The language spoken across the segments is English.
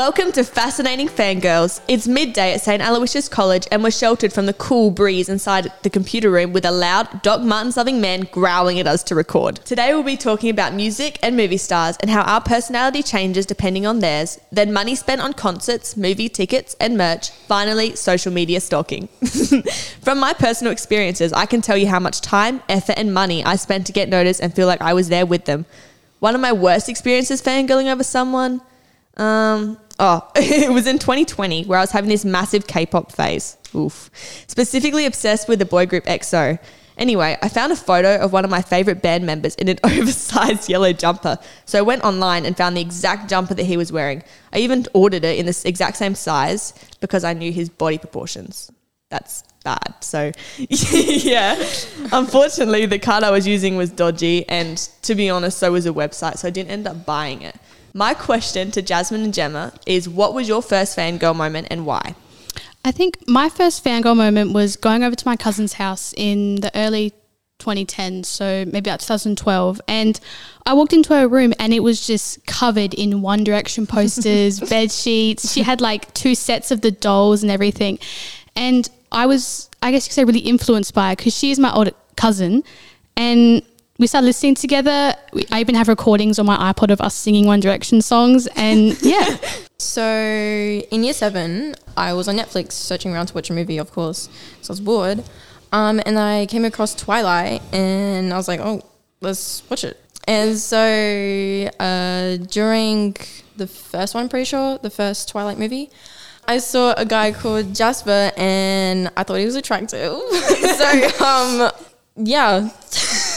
Welcome to Fascinating Fangirls. It's midday at St. Aloysius College, and we're sheltered from the cool breeze inside the computer room with a loud, Doc Martens loving man growling at us to record. Today, we'll be talking about music and movie stars and how our personality changes depending on theirs, then money spent on concerts, movie tickets, and merch, finally, social media stalking. from my personal experiences, I can tell you how much time, effort, and money I spent to get noticed and feel like I was there with them. One of my worst experiences fangirling over someone. Um, oh, it was in 2020 where I was having this massive K-pop phase. Oof. Specifically obsessed with the boy group EXO. Anyway, I found a photo of one of my favorite band members in an oversized yellow jumper. So I went online and found the exact jumper that he was wearing. I even ordered it in this exact same size because I knew his body proportions. That's bad. So, yeah. Unfortunately, the card I was using was dodgy, and to be honest, so was a website. So I didn't end up buying it. My question to Jasmine and Gemma is what was your first fangirl moment and why? I think my first fangirl moment was going over to my cousin's house in the early 2010s, so maybe about 2012. And I walked into her room and it was just covered in One Direction posters, bed sheets. She had like two sets of the dolls and everything. And I was, I guess you could say, really influenced by her because she is my older cousin. And we started listening together. We, I even have recordings on my iPod of us singing One Direction songs, and yeah. so in year seven, I was on Netflix searching around to watch a movie, of course, so I was bored. Um, and I came across Twilight, and I was like, oh, let's watch it. And so uh, during the first one, I'm pretty sure, the first Twilight movie, I saw a guy called Jasper, and I thought he was attractive. so um, yeah.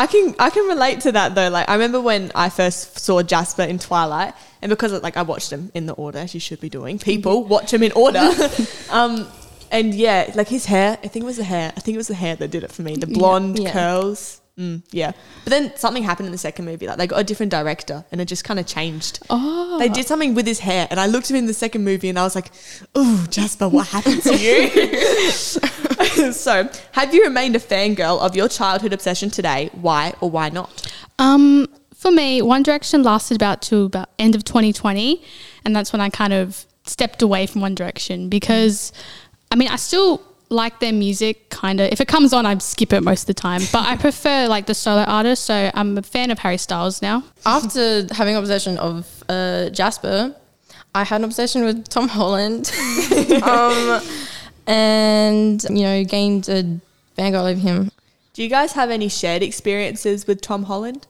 I can I can relate to that though. Like I remember when I first saw Jasper in Twilight, and because like I watched him in the order as you should be doing. People watch him in order. um, and yeah, like his hair. I think it was the hair. I think it was the hair that did it for me. The blonde yeah. curls. Mm, yeah. But then something happened in the second movie. Like they got a different director and it just kind of changed. Oh. They did something with his hair. And I looked at him in the second movie and I was like, oh, Jasper, what happened to you? so, have you remained a fangirl of your childhood obsession today? Why or why not? Um, for me, One Direction lasted about to about end of 2020. And that's when I kind of stepped away from One Direction because, I mean, I still like their music kind of if it comes on I skip it most of the time but I prefer like the solo artists so I'm a fan of Harry Styles now after having obsession of uh, Jasper I had an obsession with Tom Holland um, and you know gained a fangirl of him. Do you guys have any shared experiences with Tom Holland?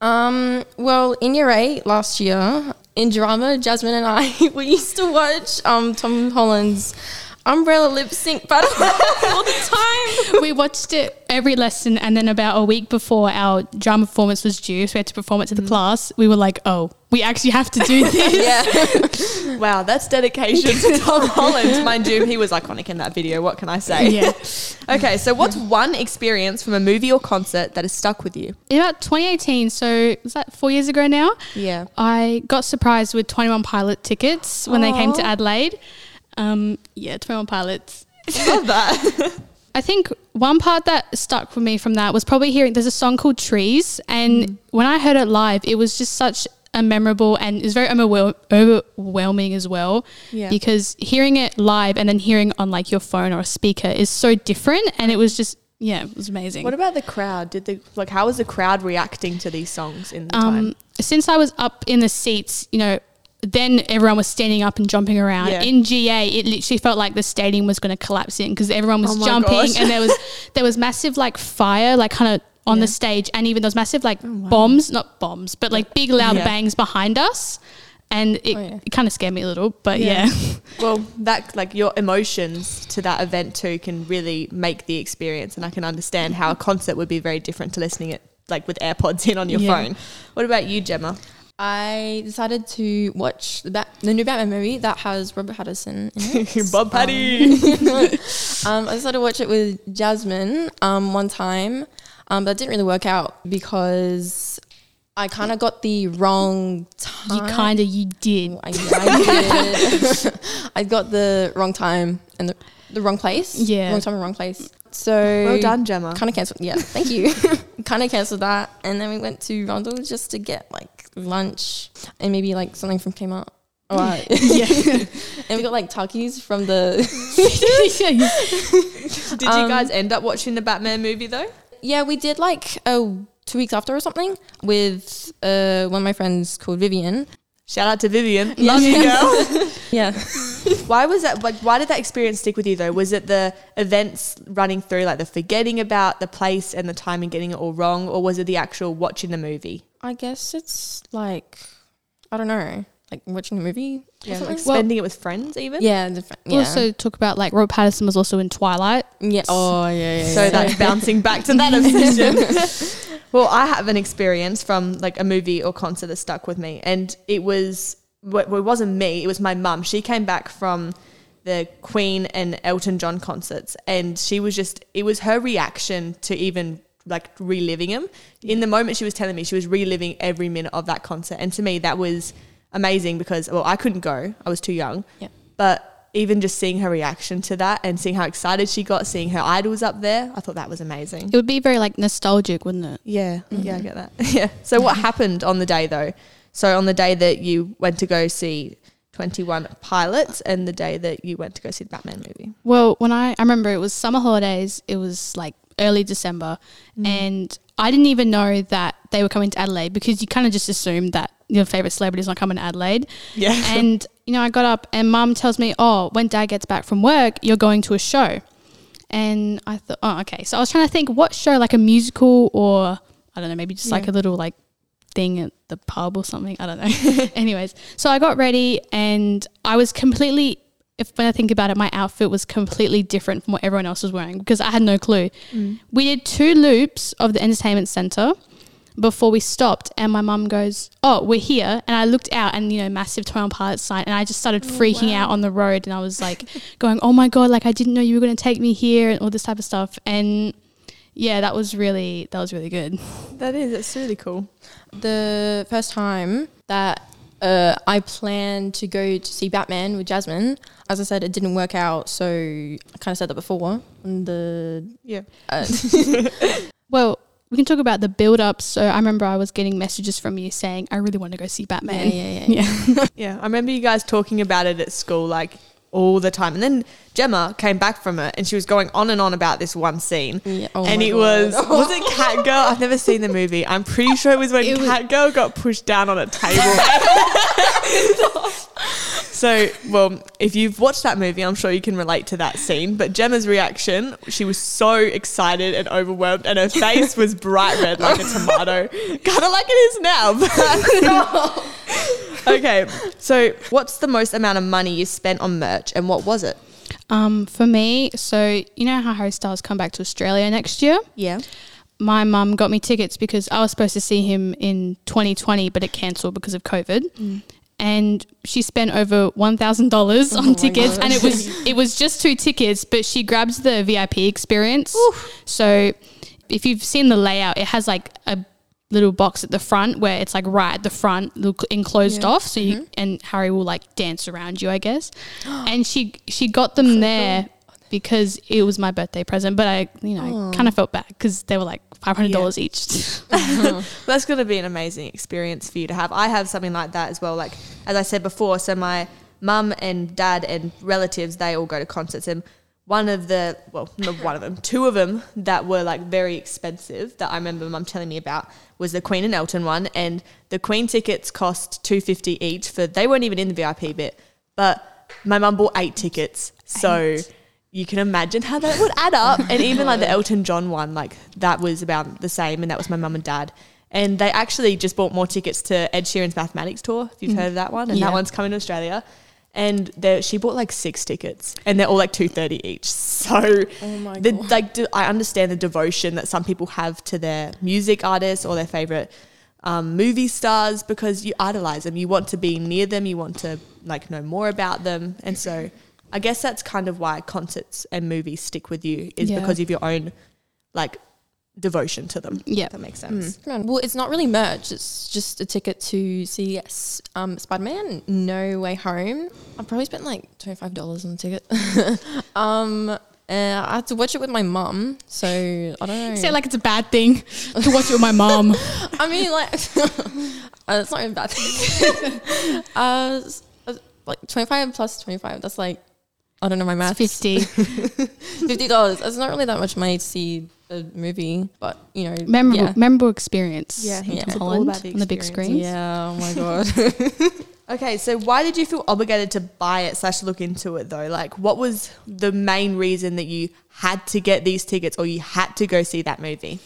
Um, well in year 8 last year in drama Jasmine and I we used to watch um, Tom Holland's umbrella lip sync battle all the time. We watched it every lesson, and then about a week before our drama performance was due, so we had to perform it to the mm. class. We were like, "Oh, we actually have to do this." yeah. wow, that's dedication to Tom Holland. Mind you, he was iconic in that video. What can I say? Yeah. okay, so what's one experience from a movie or concert that has stuck with you? In about 2018, so was that four years ago now? Yeah. I got surprised with 21 Pilot tickets when Aww. they came to Adelaide. Um, yeah, 21 Pilots. Love that. I think one part that stuck with me from that was probably hearing there's a song called Trees. And mm. when I heard it live, it was just such a memorable and it was very overwhelming as well. Yeah. Because hearing it live and then hearing on like your phone or a speaker is so different. And it was just, yeah, it was amazing. What about the crowd? Did the like how was the crowd reacting to these songs in the um, time? Since I was up in the seats, you know, then everyone was standing up and jumping around. Yeah. In GA, it literally felt like the stadium was going to collapse in because everyone was oh jumping gosh. and there was there was massive like fire, like kind of on yeah. the stage, and even those massive like oh, wow. bombs, not bombs, but like big loud yeah. bangs behind us. And it, oh, it kind of scared me a little, but yeah. well, that like your emotions to that event too can really make the experience, and I can understand how a concert would be very different to listening it like with AirPods in on your phone. What about you, Gemma? I decided to watch the, Bat- the new Batman movie that has Robert Pattinson in it. Bob Patty. Um, I decided to watch it with Jasmine um, one time, um, but it didn't really work out because I kind of got the wrong time. You kind of, you did. I, I did. I got the wrong time and the, the wrong place. Yeah. Wrong time and wrong place. So well done, Gemma. Kind of cancelled. Yeah, thank you. kind of cancelled that, and then we went to Rundle just to get like lunch and maybe like something from Kmart. Oh, wow. yeah. and we got like Takis from the. Did you Um, guys end up watching the Batman movie though? yeah, we did like oh two weeks after or something with uh, one of my friends called Vivian. Shout out to Vivian. Love you, girl. Yeah. why was that? Like, why did that experience stick with you though? Was it the events running through, like the forgetting about the place and the time and getting it all wrong, or was it the actual watching the movie? I guess it's like I don't know, like watching a movie. Yeah, something. like Well- spending it with friends, even. yeah, different, We yeah. also talk about like Robert Pattinson was also in Twilight. yeah. Oh yeah, yeah. So yeah. that's bouncing back to that obsession. well, I have an experience from like a movie or concert that stuck with me, and it was well, it wasn't me; it was my mum. She came back from the Queen and Elton John concerts, and she was just it was her reaction to even like reliving them. In the moment she was telling me, she was reliving every minute of that concert, and to me that was amazing because well, I couldn't go; I was too young. Yeah. But even just seeing her reaction to that and seeing how excited she got, seeing her idols up there, I thought that was amazing. It would be very like nostalgic, wouldn't it? Yeah, yeah, I mm-hmm. get that. yeah. So what happened on the day though? So on the day that you went to go see Twenty One Pilots, and the day that you went to go see the Batman movie. Well, when I, I remember it was summer holidays, it was like early December, mm. and I didn't even know that they were coming to Adelaide because you kind of just assume that your favorite celebrities are coming to Adelaide. Yeah. and, you know, I got up and mum tells me, oh, when dad gets back from work, you're going to a show. And I thought, oh, okay. So I was trying to think what show, like a musical or, I don't know, maybe just like a little like thing at the pub or something. I don't know. Anyways, so I got ready and I was completely, if when I think about it, my outfit was completely different from what everyone else was wearing because I had no clue. Mm. We did two loops of the entertainment center before we stopped and my mum goes, Oh, we're here and I looked out and you know, massive Twenty One Pilot sign and I just started oh, freaking out on the road and I was like going, Oh my god, like I didn't know you were gonna take me here and all this type of stuff and yeah, that was really that was really good. That is. It's really cool. the first time that uh, I planned to go to see Batman with Jasmine. As I said, it didn't work out, so I kind of said that before. And the Yeah. uh, Well, we can talk about the build up. So I remember I was getting messages from you saying I really want to go see Batman. yeah, yeah, Yeah. Yeah. I remember you guys talking about it at school, like all the time. And then Gemma came back from it, and she was going on and on about this one scene. Yeah, oh and it God. was was it Cat Girl? I've never seen the movie. I'm pretty sure it was when It was- Catgirl got pushed down on a table. so, well, if you've watched that movie, I'm sure you can relate to that scene. But Gemma's reaction, she was so excited and overwhelmed, and her face was bright red like a tomato, kind of like it is now. Okay, so what's the most amount of money you spent on merch, and what was it? Um, for me, so you know how Harry Styles come back to Australia next year? Yeah. my mum got me tickets because I was supposed to see him in 2020, but it cancelled because of COVID. And she spent over one thousand dollars on my tickets, and it was it was just two tickets, but she grabs the VIP experience. So if you've seen the layout, it has like a little box at the front where it's like right at the front, little enclosed Yeah. off. So you mm-hmm. and Harry will like dance around you, I guess. and she she got them there because it was my birthday present, but I you know kind of felt bad because they were like five hundred dollars each. That's going to be an amazing experience for you to have. I have something like that as well. Like, as I said before, so my mum and dad and relatives, they all go to concerts. And one of the, well, not one of them, two of them that were like very expensive that I remember mum telling me about was the Queen and Elton one. And the Queen tickets cost 250 each for, they weren't even in the VIP bit. But my mum bought eight tickets. So you can imagine how that would add up. And even like the Elton John one, like that was about the same. And that was my mum and dad. And they actually just bought more tickets to Ed Sheeran's Mathematics Tour, if you've mm. heard of that one. And Yeah. that one's coming to Australia. And she bought like six tickets, and they're all like two thirty each. So, Oh the, like, do, I understand the devotion that some people have to their music artists or their favorite um, movie stars because you idolize them. You want to be near them. You want to like know more about them. And so, I guess that's kind of why concerts and movies stick with you is Yeah. because of your own like devotion to them. Yeah. that makes sense. Well, it's not really merch. It's just a ticket to see yes, um, Spider-Man No Way Home. I probably spent like twenty-five dollars on the ticket. um, uh, I had to watch it with my mum, so I don't know. Say like it's a bad thing to watch it with my mom. I mean, like, uh, it's not even bad. uh, s- uh, like twenty five plus twenty five. That's like I don't know my math. It's 50. Fifty dollars. That's not really that much money to see a movie, but you know, memorable, yeah. memorable experience. Yeah, in he Tom all Holland about the on the big screen. Yeah. Oh my god. Okay, so why did you feel obligated to buy it slash look into it though? Like, what was the main reason that you had to get these tickets or you had to go see that movie?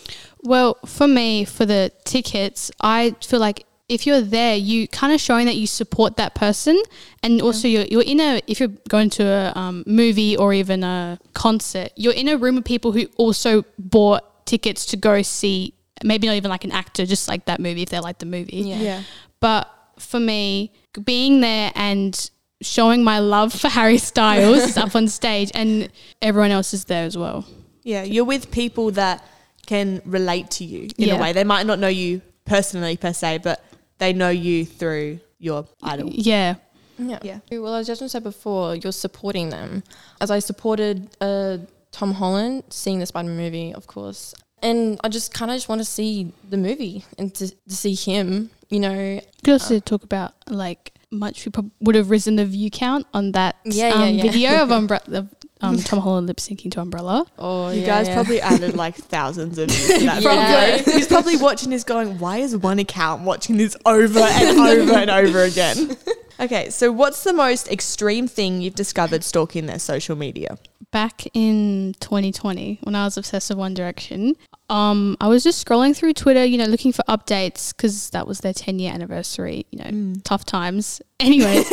Well, for me, for the tickets, I feel like if you're there, you kind of showing that you support that person, and also you're you're in a if you're going to a um, movie or even a concert, you're in a room of people who also bought tickets to go see. Maybe not even like an actor, just like that movie if they like the movie. Yeah. But for me, being there and showing my love for Harry Styles is up on stage, and everyone else is there as well. Yeah, you're with people that can relate to you in Yeah. a way. They might not know you personally per se, but they know you through your idol. Yeah, Yeah. Yeah. Well, as Jasmine said before, you're supporting them. As I supported uh, Tom Holland seeing the Spider-Man movie, of course. And I just kind of just want to see the movie and to, to see him, you know. You could also talk about like much we prob- would have risen the view count on that Yeah, um, yeah, yeah. video of Umbrella, of um, Tom Holland lip syncing to Umbrella. Oh, You yeah, guys yeah. probably added like thousands of views that Yeah. He's probably watching this going, why is one account watching this over and over and over again? Okay, so what's the most extreme thing you've discovered stalking their social media? Back in 2020, when I was obsessed with One Direction, um, I was just scrolling through Twitter, you know, looking for updates because that was their 10 year anniversary. You know, tough times. Anyway,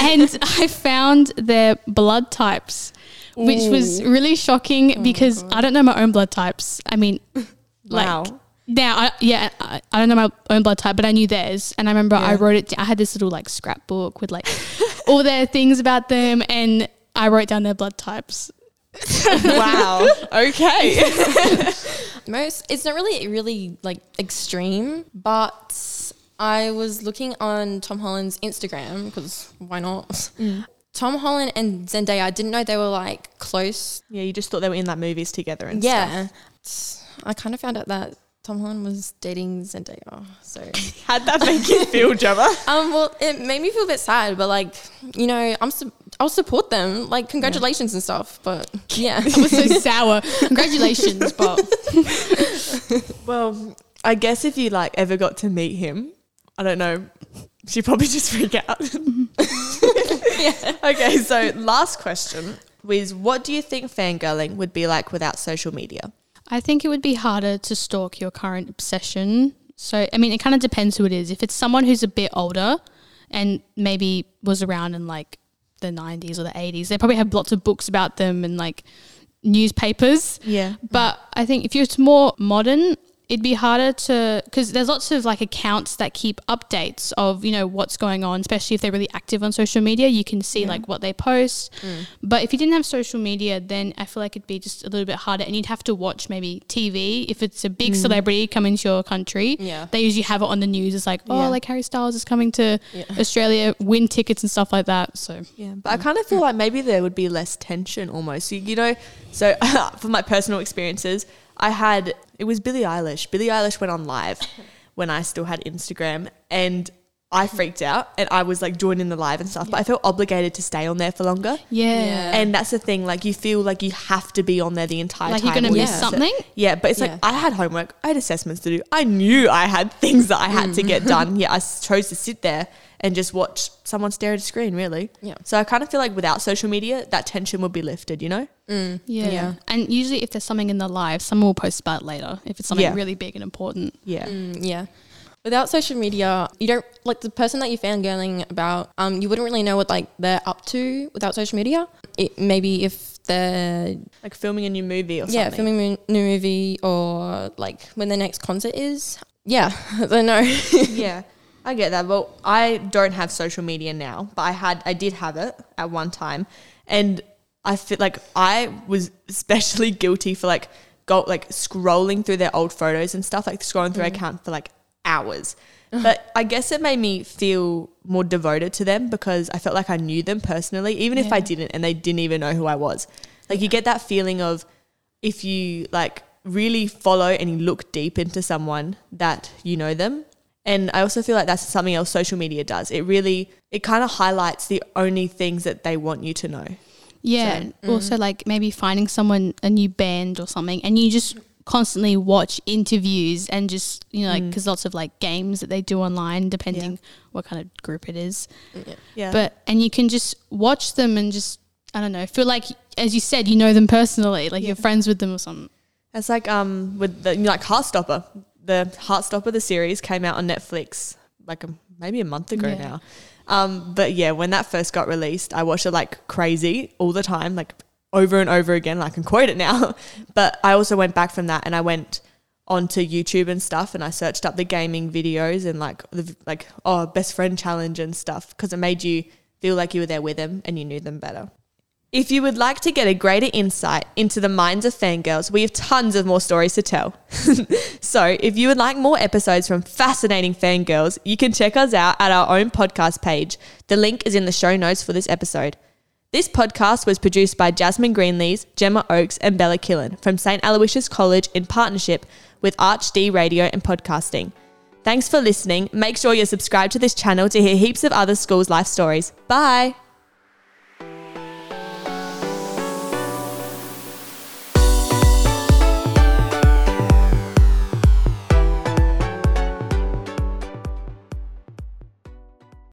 and I found their blood types, which was really shocking because I don't know my own blood types. I mean, like Wow. Now, I, yeah, I, I don't know my own blood type, but I knew theirs, and I remember I wrote it. I had this little like scrapbook with like all their things about them, and I wrote down their blood types. wow. Okay. most it's not really really like extreme but i was looking on tom holland's instagram because why not mm. tom holland and zendaya i didn't know they were like close Yeah, you just thought they were in like movies together and stuff. yeah i kind of found out that tom holland was dating zendaya so How'd that make you feel, Gemma? um well it made me feel a bit sad but like you know i'm su- i'll support them like congratulations and stuff but yeah I was so sour. Congratulations, but Well, I guess if you like ever got to meet him, I don't know, she'd probably just freak out. yeah. Okay, so last question was what do you think fangirling would be like without social media? I think it would be harder to stalk your current obsession. So, I mean, it kind of depends who it is. If it's someone who's a bit older and maybe was around in like the 90s or the 80s, they probably have lots of books about them and like newspapers. Yeah. But I think if you're more modern, it'd be harder to because there's lots of like accounts that keep updates of you know what's going on, especially if they're really active on social media. You can see like what they post. Mm. But if you didn't have social media, then I feel like it'd be just a little bit harder, and you'd have to watch maybe TV if it's a big mm. celebrity coming to your country. Yeah. they usually have it on the news. It's like oh, Yeah. like Harry Styles is coming to Yeah. Australia, win tickets and stuff like that. So Yeah, but I kind of feel like maybe there would be less tension almost. You, you know, so for my personal experiences, I had it was Billie Eilish. Billie Eilish went on live when I still had Instagram, and I freaked out and I was like joining the live and stuff. But I felt obligated to stay on there for longer. yeah. Yeah. And that's the thing, like you feel like you have to be on there the entire Like time. you're gonna miss you- something? Yeah, but it's Yeah. like I had homework, I had assessments to do. I knew I had things that I had to get done. Yeah, I s- chose to sit there and just watch someone stare at a screen, really. Yeah. So I kind of feel like without social media, that tension would be lifted, you know? Mm. Yeah. Yeah. And usually, if there's something in the live, someone will post about it later if it's something Yeah. really big and important. Yeah. Mm, yeah. Without social media, you don't like the person that you're fangirling about. Um, you wouldn't really know what like they're up to without social media. It maybe if they're Like filming a new movie or something. yeah filming a new movie or like when their next concert is. Yeah, I don't know. yeah. I get that. Well, I don't have social media now, but I had I did have it at one time. And I feel like I was especially guilty for like go like scrolling through their old photos and stuff, like scrolling through their account for like hours. But I guess it made me feel more devoted to them because I felt like I knew them personally, even if I didn't and they didn't even know who I was. Like you get that feeling of if you like really follow and you look deep into someone that you know them And I also feel like that's something else social media does. It really it kind of highlights the only things that they want you to know. Yeah. Also, mm. like maybe finding someone a new band or something, and you just constantly watch interviews and just you know like because lots of like games that they do online, depending what kind of group it is. Yeah. But and you can just watch them and just I don't know feel like as you said you know them personally, like you're friends with them or something. It's like um with the you know, like Heartstopper. The Heartstopper the series came out on Netflix like a, maybe a month ago Yeah. now. Um, but yeah, when that first got released, I watched it like crazy all the time, like over and over again. I can quote it now. but I also went back from that and I went onto YouTube and stuff, and I searched up the gaming videos and like the like oh best friend challenge and stuff because it made you feel like you were there with them and you knew them better. If you would like to get a greater insight into the minds of fangirls, we have tons of more stories to tell. so, if you would like more episodes from fascinating fangirls, you can check us out at our own podcast page. The link is in the show notes for this episode. This podcast was produced by Jasmine Greenlees, Gemma Oakes, and Bella Killen from St. Aloysius College in partnership with ArchD Radio and Podcasting. Thanks for listening. Make sure you're subscribed to this channel to hear heaps of other schools' life stories. Bye!